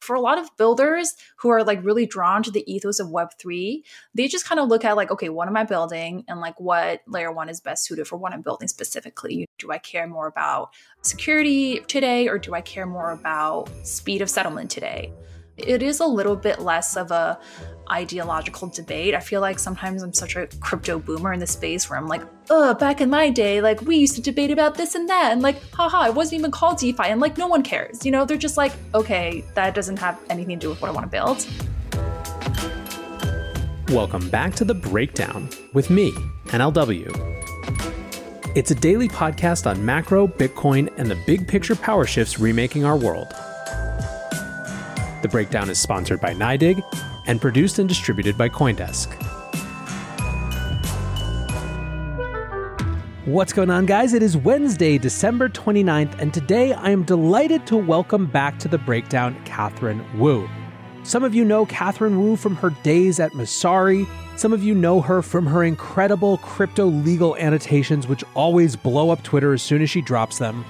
For a lot of builders who are like really drawn to the ethos of Web3, they just kind of look at like, okay, what am I building? And like what layer one is best suited for what I'm building specifically. Do I care more about security today or do I care more about speed of settlement today? It is a little bit less of a ideological debate. I feel like sometimes I'm such a crypto boomer in the space where I'm like, oh, back in my day, like we used to debate about this and that, and like, haha, it wasn't even called DeFi, and like no one cares. You know, they're just like, okay, that doesn't have anything to do with what I want to build. Welcome back to The Breakdown with me, NLW. It's a daily podcast on macro, Bitcoin, and the big picture power shifts remaking our world. The Breakdown is sponsored by NYDIG and produced and distributed by Coindesk. What's going on, guys? It is Wednesday, December 29th, and today I am delighted to welcome back to the breakdown Katherine Wu. Some of you know Katherine Wu from her days at Messari. Some of you know her from her incredible crypto legal annotations, which always blow up Twitter as soon as she drops them.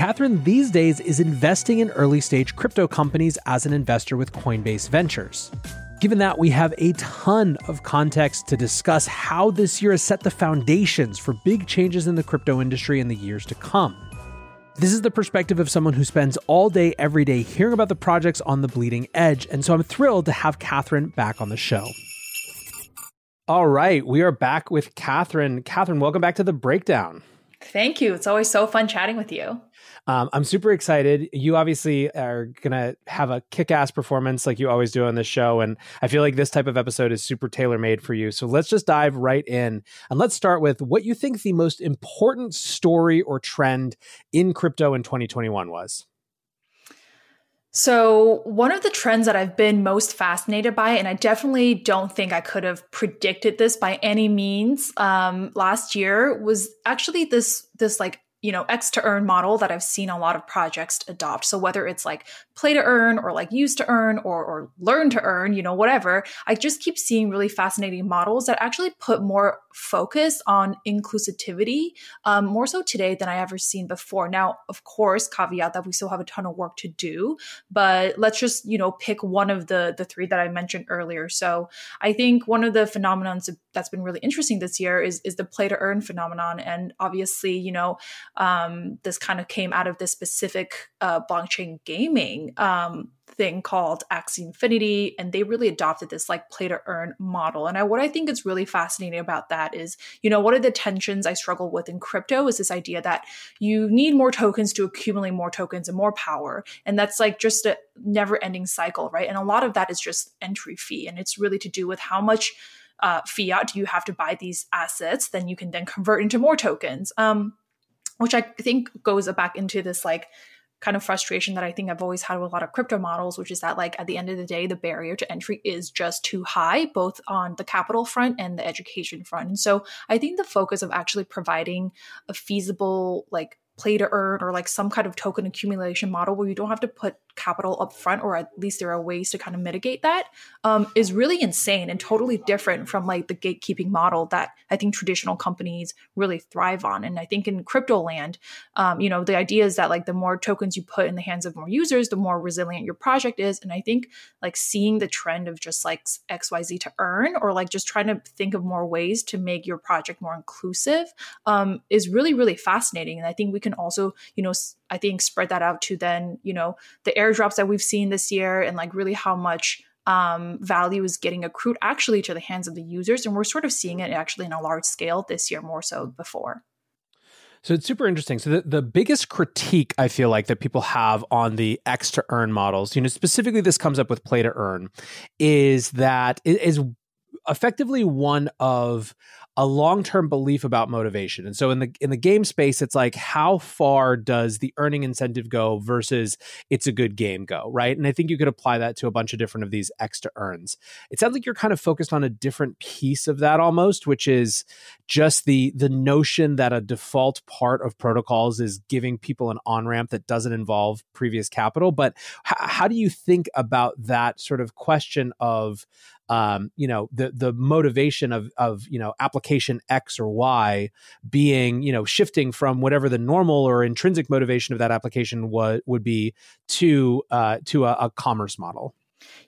Katherine these days is investing in early stage crypto companies as an investor with Coinbase Ventures. Given that, we have a ton of context to discuss how this year has set the foundations for big changes in the crypto industry in the years to come. This is the perspective of someone who spends all day, every day hearing about the projects on the bleeding edge, and so I'm thrilled to have Katherine back on the show. All right, we are back with Katherine. Katherine, welcome back to the breakdown. Thank you. It's always so fun chatting with you. Um, I'm super excited. You obviously are going to have a kick ass performance like you always do on this show. And I feel like this type of episode is super tailor made for you. So let's just dive right in. And let's start with what you think the most important story or trend in crypto in 2021 was. So, one of the trends that I've been most fascinated by, and I definitely don't think I could have predicted this by any means um, last year, was actually this this like you know x to earn model that i've seen a lot of projects adopt. So whether it's like play to earn or like use to earn or, or learn to earn you know whatever i just keep seeing really fascinating models that actually put more focus on inclusivity um, more so today than i ever seen before. Now of course caveat that we still have a ton of work to do but let's just you know pick one of the the three that i mentioned earlier. So i think one of the phenomenons that's been really interesting this year is is the play to earn phenomenon. And obviously you know um, this kind of came out of this specific uh, blockchain gaming um, thing called Axie Infinity, and they really adopted this like play to earn model. And I, what I think is really fascinating about that is, you know, one of the tensions I struggle with in crypto is this idea that you need more tokens to accumulate more tokens and more power, and that's like just a never ending cycle, right? And a lot of that is just entry fee, and it's really to do with how much uh, fiat you have to buy these assets, then you can then convert into more tokens. Um, which I think goes back into this like kind of frustration that I think I've always had with a lot of crypto models, which is that like at the end of the day, the barrier to entry is just too high, both on the capital front and the education front. And so I think the focus of actually providing a feasible like play to earn or like some kind of token accumulation model where you don't have to put capital up front or at least there are ways to kind of mitigate that, um, is really insane and totally different from like the gatekeeping model that i think traditional companies really thrive on. And i think in crypto land um, you know the idea is that like the more tokens you put in the hands of more users the more resilient your project is. And i think like seeing the trend of just like xyz to earn or like just trying to think of more ways to make your project more inclusive um, is really really fascinating. And i think we can also you know I think spread that out to then, you know, the airdrops that we've seen this year and like really how much um, value is getting accrued actually to the hands of the users. And we're sort of seeing it actually in a large scale this year more so before. So it's super interesting. So the, the biggest critique I feel like that people have on the X to earn models, you know, specifically this comes up with play to earn, is that it is effectively one of a long-term belief about motivation. And so in the in the game space it's like how far does the earning incentive go versus it's a good game go, right? And I think you could apply that to a bunch of different of these to earns. It sounds like you're kind of focused on a different piece of that almost, which is just the the notion that a default part of protocols is giving people an on-ramp that doesn't involve previous capital, but h- how do you think about that sort of question of um, you know the the motivation of of you know application X or Y being you know shifting from whatever the normal or intrinsic motivation of that application would would be to uh, to a, a commerce model.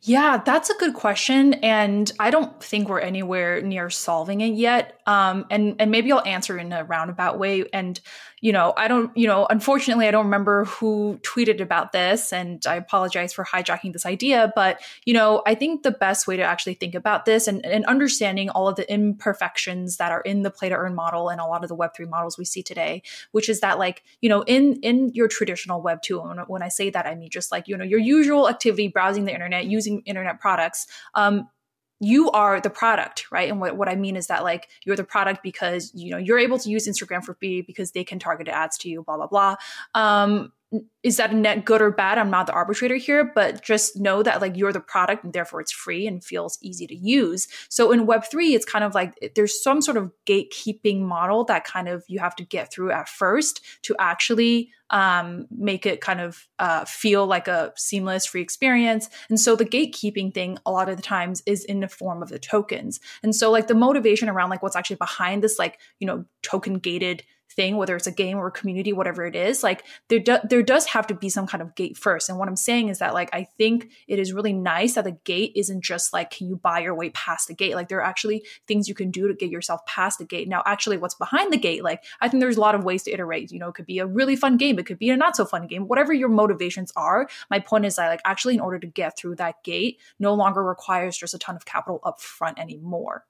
Yeah, that's a good question, and I don't think we're anywhere near solving it yet. Um, and and maybe I'll answer in a roundabout way. And you know, I don't, you know, unfortunately, I don't remember who tweeted about this, and I apologize for hijacking this idea. But, you know, I think the best way to actually think about this and, and understanding all of the imperfections that are in the play to earn model and a lot of the Web3 models we see today, which is that, like, you know, in in your traditional Web 2, when, when I say that, I mean just like, you know, your usual activity, browsing the internet, using internet products. Um, you are the product, right? And what, what I mean is that like you're the product because you know you're able to use Instagram for free because they can target ads to you, blah blah blah. Um, is that a net good or bad? I'm not the arbitrator here, but just know that like you're the product and therefore it's free and feels easy to use. So in Web3, it's kind of like there's some sort of gatekeeping model that kind of you have to get through at first to actually um, make it kind of uh, feel like a seamless free experience. And so the gatekeeping thing a lot of the times is in the form of the tokens. And so like the motivation around like what's actually behind this like, you know, token gated thing, whether it's a game or a community, whatever it is, like there do, there does have to be some kind of gate first. And what I'm saying is that like I think it is really nice that the gate isn't just like can you buy your way past the gate. Like there are actually things you can do to get yourself past the gate. Now, actually, what's behind the gate? Like I think there's a lot of ways to iterate. You know, it could be a really fun game, it could be a not so fun game. Whatever your motivations are, my point is that like actually in order to get through that gate, no longer requires just a ton of capital up front anymore.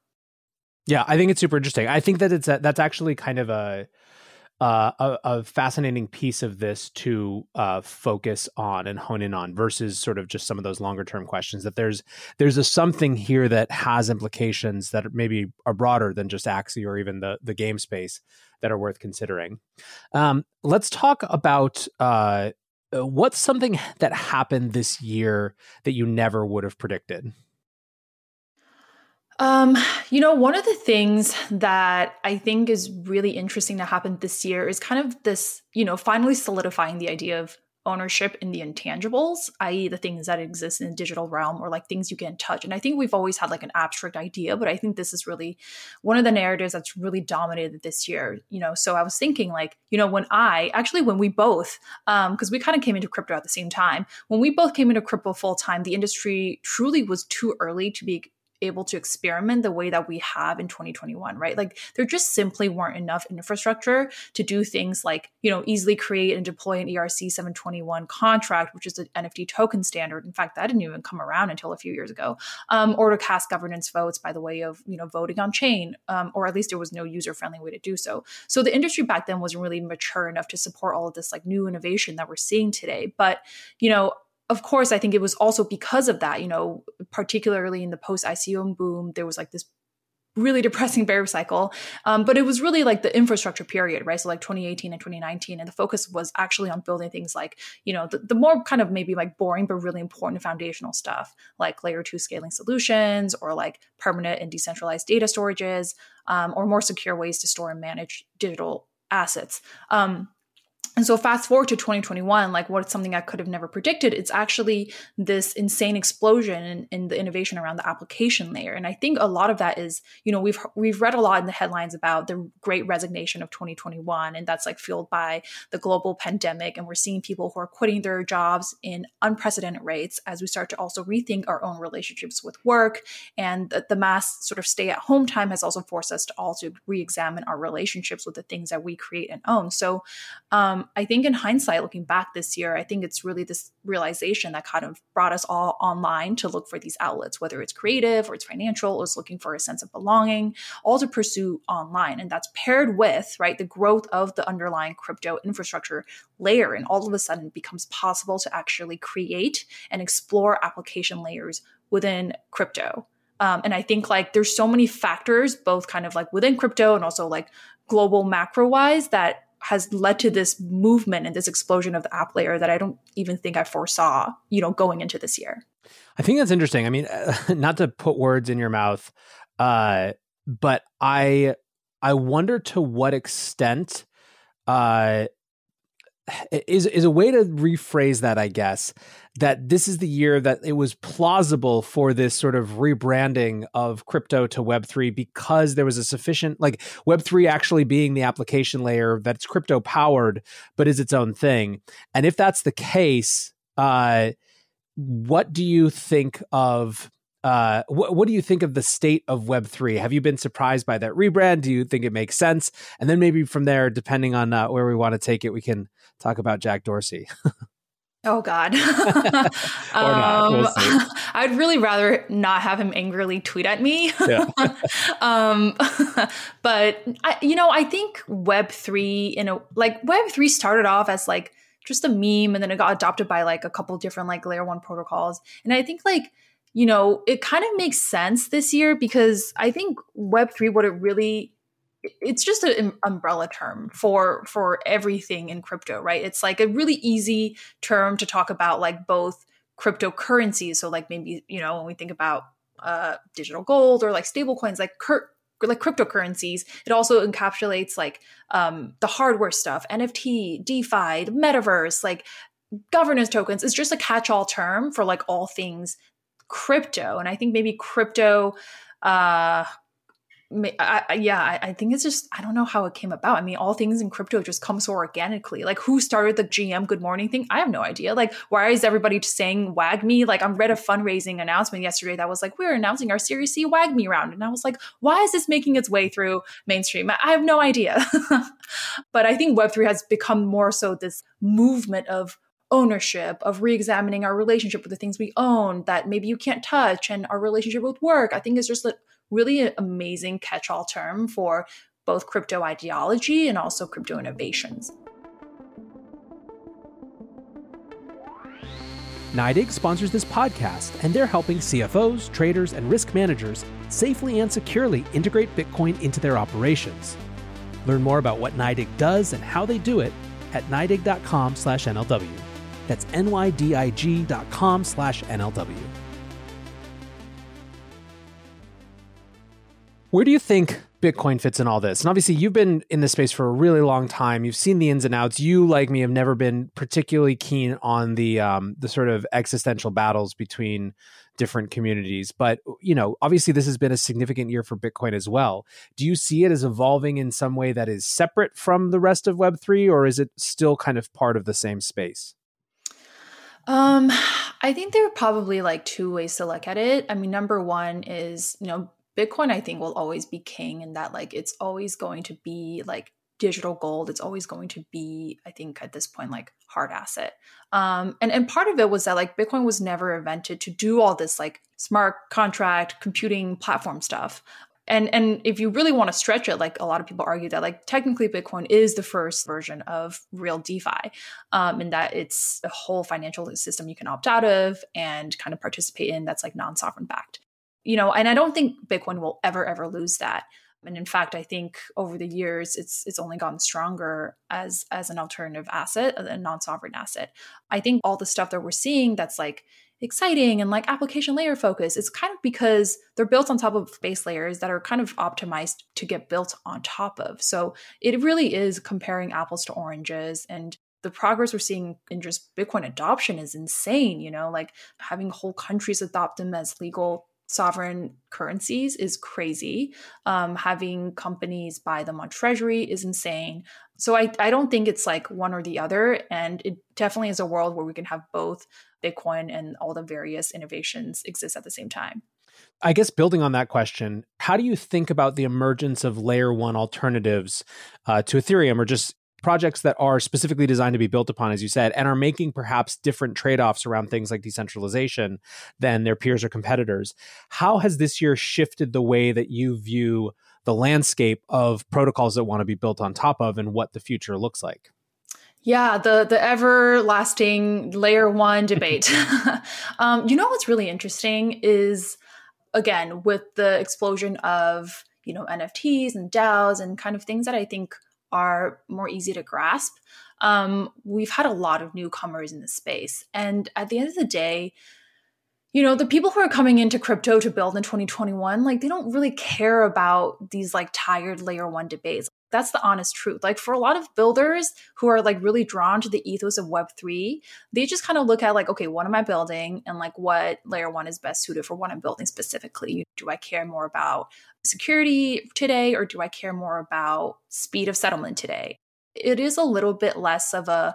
Yeah, I think it's super interesting. I think that it's a, that's actually kind of a uh, a, a, fascinating piece of this to uh, focus on and hone in on versus sort of just some of those longer term questions that there's there's a something here that has implications that maybe are broader than just Axie or even the the game space that are worth considering. Um, let's talk about uh, what's something that happened this year that you never would have predicted. Um, you know, one of the things that I think is really interesting to happen this year is kind of this, you know, finally solidifying the idea of ownership in the intangibles, i.e., the things that exist in the digital realm or like things you can touch. And I think we've always had like an abstract idea, but I think this is really one of the narratives that's really dominated this year. You know, so I was thinking like, you know, when I actually when we both, um, because we kind of came into crypto at the same time, when we both came into crypto full time, the industry truly was too early to be able to experiment the way that we have in 2021, right? Like there just simply weren't enough infrastructure to do things like, you know, easily create and deploy an ERC 721 contract, which is an NFT token standard. In fact, that didn't even come around until a few years ago. Um, or to cast governance votes by the way of, you know, voting on chain, um, or at least there was no user friendly way to do so. So the industry back then wasn't really mature enough to support all of this like new innovation that we're seeing today. But, you know, of course, I think it was also because of that, you know, particularly in the post ICO boom, there was like this really depressing bear cycle. Um, but it was really like the infrastructure period, right? So like 2018 and 2019. And the focus was actually on building things like, you know, the, the more kind of maybe like boring, but really important foundational stuff like layer two scaling solutions or like permanent and decentralized data storages um, or more secure ways to store and manage digital assets. Um, and so fast forward to 2021 like what's something i could have never predicted. It's actually this insane explosion in, in, the innovation around the application layer. And i think a lot of that is you know we've we've read a lot in the headlines about the great resignation of 2021 and that's like fueled by the global pandemic. And we're seeing people who are quitting their jobs in unprecedented rates as we start to also rethink our own relationships with work. And the, the mass sort of stay at home time has also forced us to also re-examine our relationships with the things that we create and own. So um, um, I think in hindsight, looking back this year, I think it's really this realization that kind of brought us all online to look for these outlets, whether it's creative or it's financial, or it's looking for a sense of belonging, all to pursue online. And that's paired with, right, the growth of the underlying crypto infrastructure layer. And all of a sudden it becomes possible to actually create and explore application layers within crypto. Um, and I think like there's so many factors, both kind of like within crypto and also like global macro wise, that has led to this movement and this explosion of the app layer that I don't even think I foresaw, you know, going into this year. I think that's interesting. I mean, not to put words in your mouth, uh, but I I wonder to what extent uh, is is a way to rephrase that, I guess, that this is the year that it was plausible for this sort of rebranding of crypto to Web3 because there was a sufficient, like Web3 actually being the application layer that's crypto powered, but is its own thing. And if that's the case, uh, what do you think of? Uh, wh- what do you think of the state of Web3? Have you been surprised by that rebrand? Do you think it makes sense? And then maybe from there, depending on uh, where we want to take it, we can talk about Jack Dorsey. Oh God. um, we'll I'd really rather not have him angrily tweet at me. Yeah. um, but I, you know, I think Web three, you know, like Web three started off as like just a meme, and then it got adopted by like a couple different like layer one protocols, and I think like you know it kind of makes sense this year because I think Web three what it really it's just an umbrella term for for everything in crypto right? It's like a really easy term to talk about like both cryptocurrencies. So like maybe you know when we think about uh, digital gold or like stable coins like cur- like cryptocurrencies it also encapsulates like um, the hardware stuff nft defi metaverse like governance tokens. It's just a catch-all term for like all things crypto. And i think maybe crypto uh I, yeah, I, I, think it's just I don't know how it came about. I mean, all things in crypto just come so organically. Like, who started the GM Good Morning thing? I have no idea. Like, why is everybody saying WAGMI? Like, I read a fundraising announcement yesterday that was like, we're announcing our Series C WAGMI round, and I was like, why is this making its way through mainstream? I, I have no idea. but I think Web three has become more so this movement of ownership, of re-examining our relationship with the things we own that maybe you can't touch, and our relationship with work. I think it's just that really an amazing catch all term for both crypto ideology and also crypto innovations. NYDIG sponsors this podcast, and they're helping CFOs, traders, and risk managers safely and securely integrate Bitcoin into their operations. Learn more about what NYDIG does and how they do it at NYDIG.com slash NLW. That's N-Y-D-I-G dot com slash NLW. Where do you think Bitcoin fits in all this? And obviously, you've been in this space for a really long time. You've seen the ins and outs. You, like me, have never been particularly keen on the um, the sort of existential battles between different communities. But you know, obviously, this has been a significant year for Bitcoin as well. Do you see it as evolving in some way that is separate from the rest of Web three, or is it still kind of part of the same space? Um, I think there are probably like two ways to look at it. I mean, number one is, you know, Bitcoin, I think, will always be king in that like it's always going to be like digital gold. It's always going to be, I think, at this point, like hard asset. Um, and and part of it was that like Bitcoin was never invented to do all this like smart contract computing platform stuff. And and if you really want to stretch it, like a lot of people argue that like technically Bitcoin is the first version of real DeFi, um, in that it's a whole financial system you can opt out of and kind of participate in that's like non-sovereign backed you know, and I don't think Bitcoin will ever, ever lose that. And in fact, I think over the years, it's it's only gotten stronger as as an alternative asset, a non-sovereign asset. I think all the stuff that we're seeing that's like exciting and like application layer focus, it's kind of because they're built on top of base layers that are kind of optimized to get built on top of. So it really is comparing apples to oranges. And the progress we're seeing in just Bitcoin adoption is insane. You know, like having whole countries adopt them as legal sovereign currencies is crazy. Um, having companies buy them on Treasury is insane. So I, I don't think it's like one or the other. And it definitely is a world where we can have both Bitcoin and all the various innovations exist at the same time. I guess building on that question, how do you think about the emergence of layer one alternatives uh, to Ethereum or just projects that are specifically designed to be built upon, as you said, and are making perhaps different trade offs around things like decentralization than their peers or competitors? How has this year shifted the way that you view the landscape of protocols that want to be built on top of and what the future looks like? Yeah, the the everlasting layer one debate. um, you know what's really interesting is again with the explosion of you know NFTs and DAOs and kind of things that I think are more easy to grasp. Um, we've had a lot of newcomers in the space, and at the end of the day, you know the people who are coming into crypto to build in 2021 like they don't really care about these like tired layer one debates that's the honest truth. Like for a lot of builders who are like really drawn to the ethos of Web3, they just kind of look at like, okay, what am I building? And like what layer one is best suited for what I'm building specifically. Do I care more about security today or do I care more about speed of settlement today? It is a little bit less of a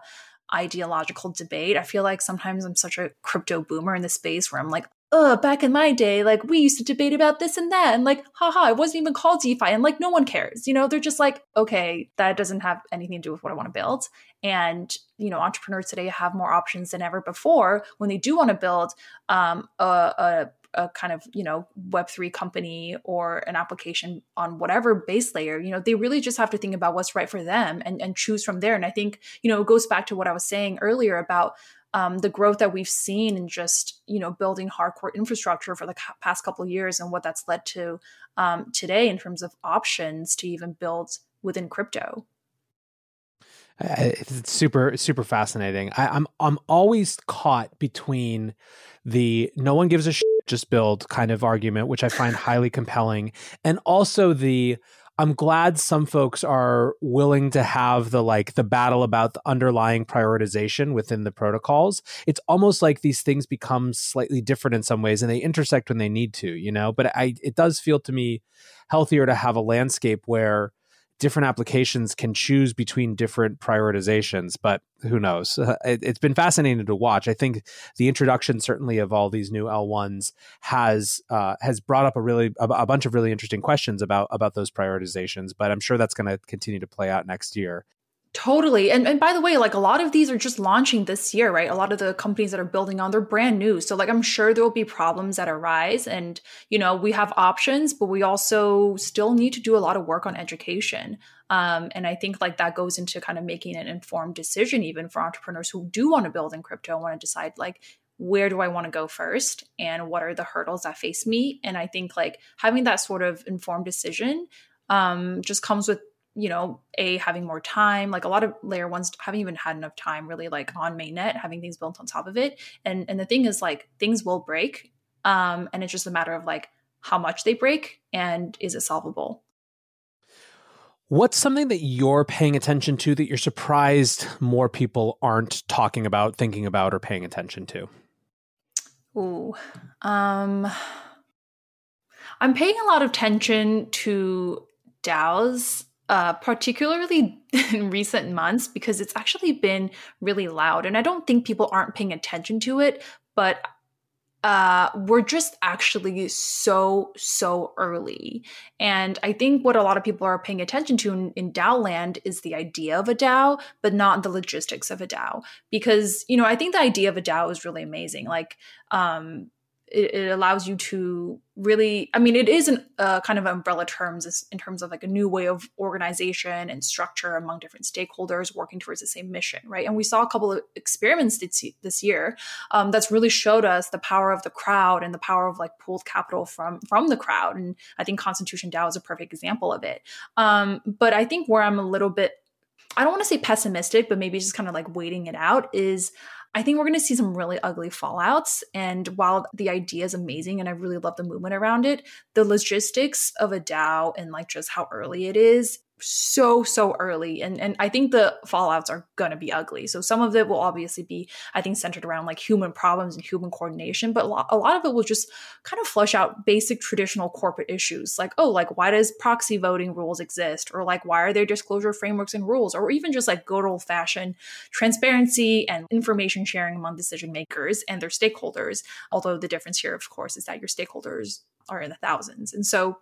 ideological debate. I feel like sometimes I'm such a crypto boomer in the space where I'm like, uh, back in my day, like we used to debate about this and that, and like, haha, it wasn't even called DeFi, and like no one cares. You know, they're just like, okay, that doesn't have anything to do with what I want to build. And you know, entrepreneurs today have more options than ever before when they do want to build um, a, a a kind of you know web3 company or an application on whatever base layer you know they really just have to think about what's right for them and, and choose from there and i think you know it goes back to what i was saying earlier about um, the growth that we've seen in just you know building hardcore infrastructure for the past couple years and what that's led to um, today in terms of options to even build within crypto. It's super super fascinating. I, I'm I'm always caught between the no one gives a shit, just build kind of argument, which I find highly compelling, and also the I'm glad some folks are willing to have the like the battle about the underlying prioritization within the protocols. It's almost like these things become slightly different in some ways and they intersect when they need to, you know? But I it does feel to me healthier to have a landscape where different applications can choose between different prioritizations, but who knows? It, has been fascinating to watch. I think the introduction, certainly, of all these new L1s has uh, has brought up a really a, a, bunch of really interesting questions about about those prioritizations. But I'm sure that's going to continue to play out next year. Totally. And and by the way, like a lot of these are just launching this year, right? A lot of the companies that are building on, they're brand new. So like I'm sure there will be problems that arise and you know, we have options, but we also still need to do a lot of work on education. Um, and I think like that goes into kind of making an informed decision even for entrepreneurs who do want to build in crypto, and want to decide like where do I want to go first and what are the hurdles that face me? And I think like having that sort of informed decision um, just comes with you know, a having more time. Like a lot of layer ones haven't even had enough time really like on mainnet, having things built on top of it. And and the thing is like things will break. Um, and it's just a matter of like how much they break and is it solvable. What's something that you're paying attention to that you're surprised more people aren't talking about, thinking about, or paying attention to? Ooh. Um I'm paying a lot of attention to DAOs uh, particularly in recent months because it's actually been really loud. And I don't think people aren't paying attention to it, but uh, we're just actually so, so early. And I think what a lot of people are paying attention to in, in DAO land is the idea of a DAO, but not the logistics of a DAO. Because, you know, I think the idea of a DAO is really amazing. Like, um, it, it, allows you to really i mean it is an uh, kind of umbrella terms in terms of like a new way of organization and structure among different stakeholders working towards the same mission right? And we saw a couple of experiments this year um, that's really showed us the power of the crowd and the power of like pooled capital from from the crowd. And i think constitution dao is a perfect example of it. Um, but i think where i'm a little bit i don't want to say pessimistic but maybe just kind of like waiting it out is I think we're going to see some really ugly fallouts. And while the idea is amazing and I really love the movement around it, the logistics of a DAO and like just how early it is so so early and and i think the fallouts are going to be ugly. So some of it will obviously be i think centered around like human problems and human coordination but a lot, a lot of it will just kind of flush out basic traditional corporate issues like oh like why does proxy voting rules exist? Or like why are there disclosure frameworks and rules? Or even just like good old fashioned transparency and information sharing among decision makers and their stakeholders although the difference here of course is that your stakeholders are in the thousands. And so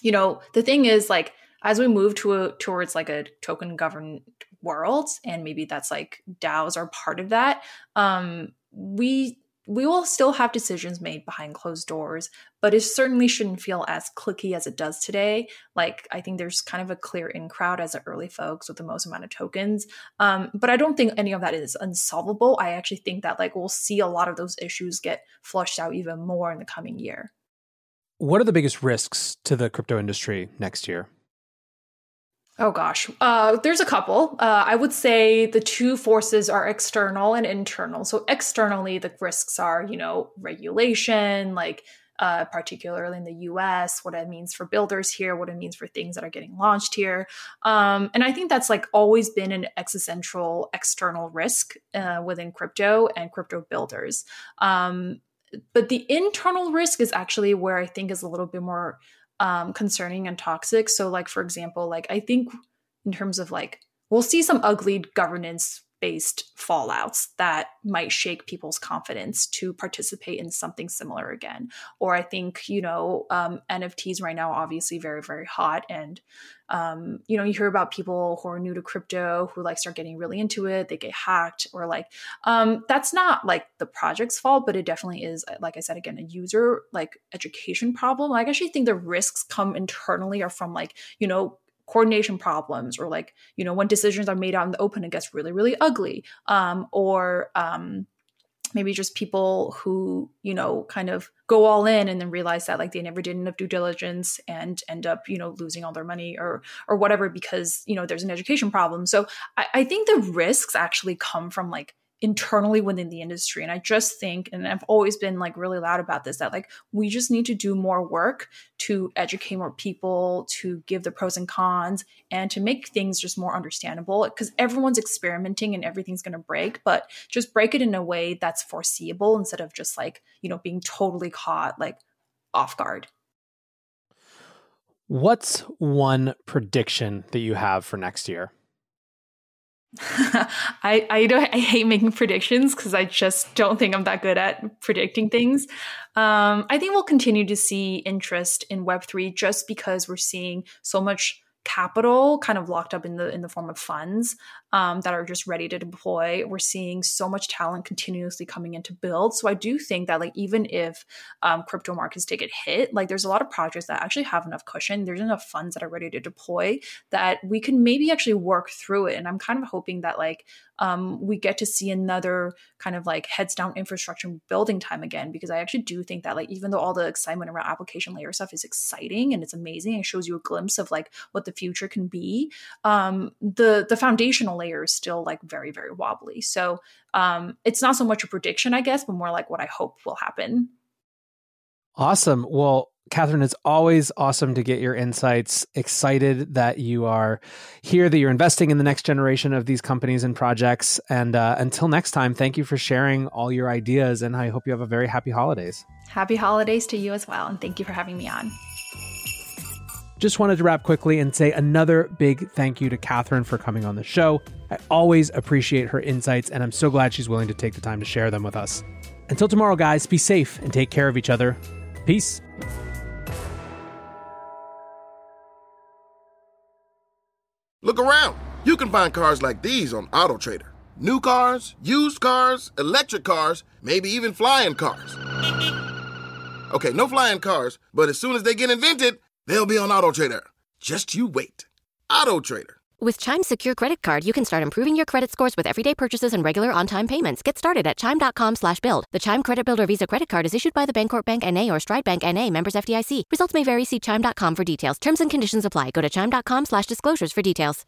you know the thing is like as we move to a, towards like a token governed world and maybe that's like DAOs are part of that um we we will still have decisions made behind closed doors, but it certainly shouldn't feel as cliquey as it does today. Like, I think there's kind of a clear in crowd as the early folks with the most amount of tokens. Um, but I don't think any of that is unsolvable. I actually think that, like, we'll see a lot of those issues get flushed out even more in the coming year. What are the biggest risks to the crypto industry next year? Oh gosh, uh, there's a couple. Uh, I would say the two forces are external and internal. So externally, the risks are, you know, regulation, like uh, particularly in the U.S., what it means for builders here, what it means for things that are getting launched here, um, and I think that's like always been an existential external risk uh, within crypto and crypto builders. Um, but the internal risk is actually where I think is a little bit more um, concerning and toxic. So, like for example, like I think in terms of like we'll see some ugly governance based fallouts that might shake people's confidence to participate in something similar again. Or i think you know um, nfts right now obviously very very hot and um, you know you hear about people who are new to crypto who like start getting really into it they get hacked or like um, that's not like the project's fault but it definitely is like i said again a user like education problem. Like, i actually think the risks come internally or from like you know coordination problems or like you know when decisions are made out in the open it gets really really ugly. Um, or um, maybe just people who you know kind of go all in and then realize that like they never did enough due diligence and end up you know losing all their money or or whatever because you know there's an education problem. So I, I think the risks actually come from like internally within the industry. And i just think and i've always been like really loud about this that like we just need to do more work to educate more people to give the pros and cons and to make things just more understandable because everyone's experimenting and everything's going to break but just break it in a way that's foreseeable instead of just like you know being totally caught like off guard. What's one prediction that you have for next year I I don't I hate making predictions because I just don't think I'm that good at predicting things. Um, I think we'll continue to see interest in Web three just because we're seeing so much capital kind of locked up in the in the form of funds um, that are just ready to deploy. We're seeing so much talent continuously coming in to build. So I do think that like even if um, crypto markets take a hit, like there's a lot of projects that actually have enough cushion. There's enough funds that are ready to deploy that we can maybe actually work through it. And I'm kind of hoping that like um, we get to see another kind of like heads down infrastructure building time again because I actually do think that like even though all the excitement around application layer stuff is exciting and it's amazing it shows you a glimpse of like what the future can be, um, the the foundational layer is still like very very wobbly. So um, it's not so much a prediction, I guess, but more like what I hope will happen. Awesome. Well, Katherine, it's always awesome to get your insights. Excited that you are here, that you're investing in the next generation of these companies and projects. And uh, until next time, thank you for sharing all your ideas. And I hope you have a very happy holidays. Happy holidays to you as well. And thank you for having me on. Just wanted to wrap quickly and say another big thank you to Katherine for coming on the show. I always appreciate her insights, and I'm so glad she's willing to take the time to share them with us. Until tomorrow, guys, be safe and take care of each other. Peace. Look around. You can find cars like these on AutoTrader. New cars, used cars, electric cars, maybe even flying cars. Okay, no flying cars, but as soon as they get invented, they'll be on Auto Trader. Just you wait. Auto Trader. With Chime Secure Credit Card, you can start improving your credit scores with everyday purchases and regular on-time payments. Get started at Chime.com slash build. The Chime Credit Builder Visa Credit Card is issued by the Bancorp Bank N.A. or Stride Bank N.A. members FDIC. Results may vary. See Chime.com for details. Terms and conditions apply. Go to Chime.com slash disclosures for details.